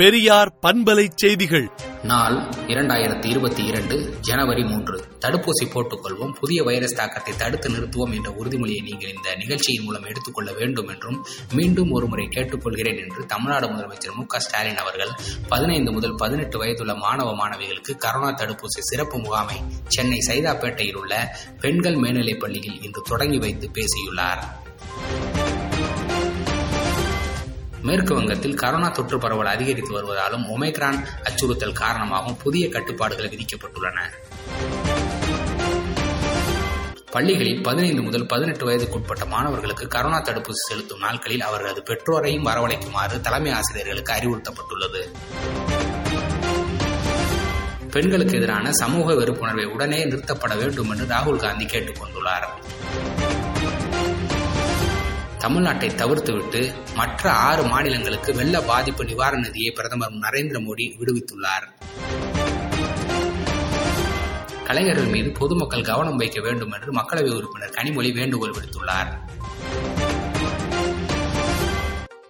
பெரியார் பண்பலை செய்திகள். நாள் இரண்டாயிரத்தி இருபத்தி இரண்டு ஜனவரி மூன்று. தடுப்பூசி போட்டுக்கொள்வோம். புதிய வைரஸ் தாக்கத்தை தடுத்து நிறுத்துவோம் என்ற உறுதிமொழியை நீங்கள் இந்த நிகழ்ச்சியின் மூலம் எடுத்துக்கொள்ள வேண்டும் என்றும் மீண்டும் ஒருமுறை கேட்டுக்கொள்கிறேன் என்று தமிழ்நாடு முதலமைச்சர் மு ஸ்டாலின் அவர்கள் பதினைந்து முதல் பதினெட்டு வயதுள்ள மாணவ மாணவிகளுக்கு கரோனா தடுப்பூசி சிறப்பு முகாமை சென்னை சைதாப்பேட்டையில் உள்ள பெண்கள் மேல்நிலைப் பள்ளியில் இன்று தொடங்கி வைத்து பேசியுள்ளார். மேற்கு வங்கத்தில் கரோனா தொற்று பரவல் அதிகரித்து வருவதாலும் ஒமைக்ரான் அச்சுறுத்தல் காரணமாகவும் புதிய கட்டுப்பாடுகள் விதிக்கப்பட்டுள்ளன. பள்ளிகளில் பதினைந்து முதல் பதினெட்டு வயதுக்குட்பட்ட மாணவர்களுக்கு கரோனா தடுப்பூசி செலுத்தும் நாட்களில் அவர்களது பெற்றோரையும் வரவழைக்குமாறு தலைமை ஆசிரியர்களுக்கு அறிவுறுத்தப்பட்டுள்ளது. பெண்களுக்கு எதிரான சமூக வெறுப்புணர்வை உடனே நிறுத்தப்பட வேண்டும் என்று ராகுல் காந்தி கேட்டுக் கொண்டுள்ளார் தமிழ்நாட்டை தவிர்த்துவிட்டு மற்ற ஆறு மாநிலங்களுக்கு வெள்ள பாதிப்பு நிவாரண நிதியை பிரதமர் நரேந்திர மோடி விடுவித்துள்ளார். கலைஞர்கள் மீது பொதுமக்கள் கவனம் வைக்க வேண்டும் என்று மக்களவை உறுப்பினர் கனிமொழி வேண்டுகோள் விடுத்துள்ளார்.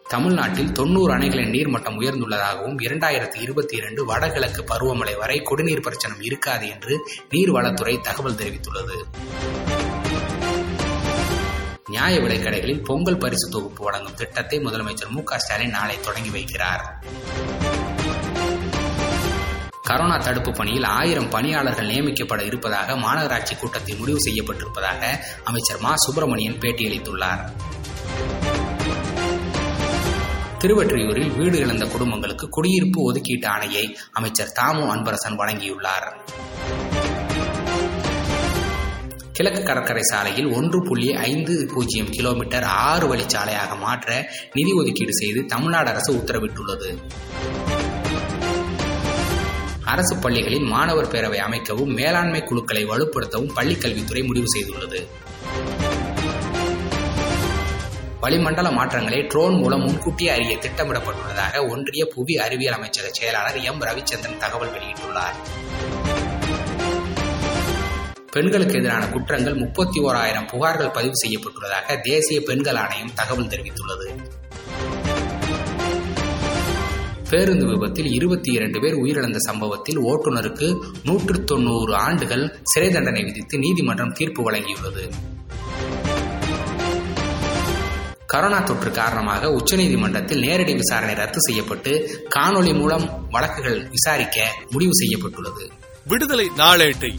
தமிழ்நாட்டில் தொன்னூறு அணைகளின் நீர்மட்டம் உயர்ந்துள்ளதாகவும் இரண்டாயிரத்தி இருபத்தி இரண்டு வடகிழக்கு பருவமழை வரை குடிநீர் பிரச்சனை இருக்காது என்று நீர்வளத்துறை தகவல் தெரிவித்துள்ளது. நியாய விலைக்கடைகளில் பொங்கல் பரிசு தொகுப்பு வழங்கும் திட்டத்தை முதலமைச்சர் மு ஸ்டாலின் நாளை தொடங்கி வைக்கிறார். கரோனா தடுப்பு பணியில் ஆயிரம் பணியாளர்கள் நியமிக்கப்பட இருப்பதாக மாநகராட்சி கூட்டத்தில் முடிவு செய்யப்பட்டிருப்பதாக அமைச்சர் மா. சுப்பிரமணியன் பேட்டியளித்துள்ளார். திருவற்றியூரில் வீடு இழந்த குடும்பங்களுக்கு குடியிருப்பு ஒதுக்கீட்டு ஆணையை அமைச்சர் தாமு அன்பரசன் வழங்கியுள்ளார். கிழக்கு கடற்கரை சாலையில் ஒன்று புள்ளி ஐந்து பூஜ்ஜியம் கிலோமீட்டர் ஆறு வழிச்சாலையாக மாற்ற நிதி ஒதுக்கீடு செய்து தமிழ்நாடு அரசு உத்தரவிட்டுள்ளது. அரசு பள்ளிகளில் மாணவர் பேரவை அமைக்கவும் மேலாண்மை குழுக்களை வலுப்படுத்தவும் பள்ளிக்கல்வித்துறை முடிவு செய்துள்ளது. வளிமண்டல மாற்றங்களை ட்ரோன் மூலம் முன்கூட்டியே அறிய திட்டமிடப்பட்டுள்ளதாக ஒன்றிய புவி அறிவியல் அமைச்சக செயலாளர் எம். ரவிச்சந்திரன் தகவல் வெளியிட்டுள்ளார். பெண்களுக்கு எதிரான குற்றங்கள் முப்பத்தி ஓராயிரம் புகார்கள் பதிவு செய்யப்பட்டுள்ளதாக தேசிய பெண்கள் ஆணையம் தகவல் தெரிவித்துள்ளது. பேருந்து விபத்தில் இருபத்தி இரண்டு பேர் உயிரிழந்த சம்பவத்தில் ஓட்டுநருக்கு நூற்று தொன்னூறு ஆண்டுகள் சிறை தண்டனை விதித்து நீதிமன்றம் தீர்ப்பு வழங்கியுள்ளது. கரோனா தொற்று காரணமாக உச்சநீதிமன்றத்தில் நேரடி விசாரணை ரத்து செய்யப்பட்டு காணொலி மூலம் வழக்குகள் விசாரிக்க முடிவு செய்யப்பட்டுள்ளது. விடுதலை நாளேட்டை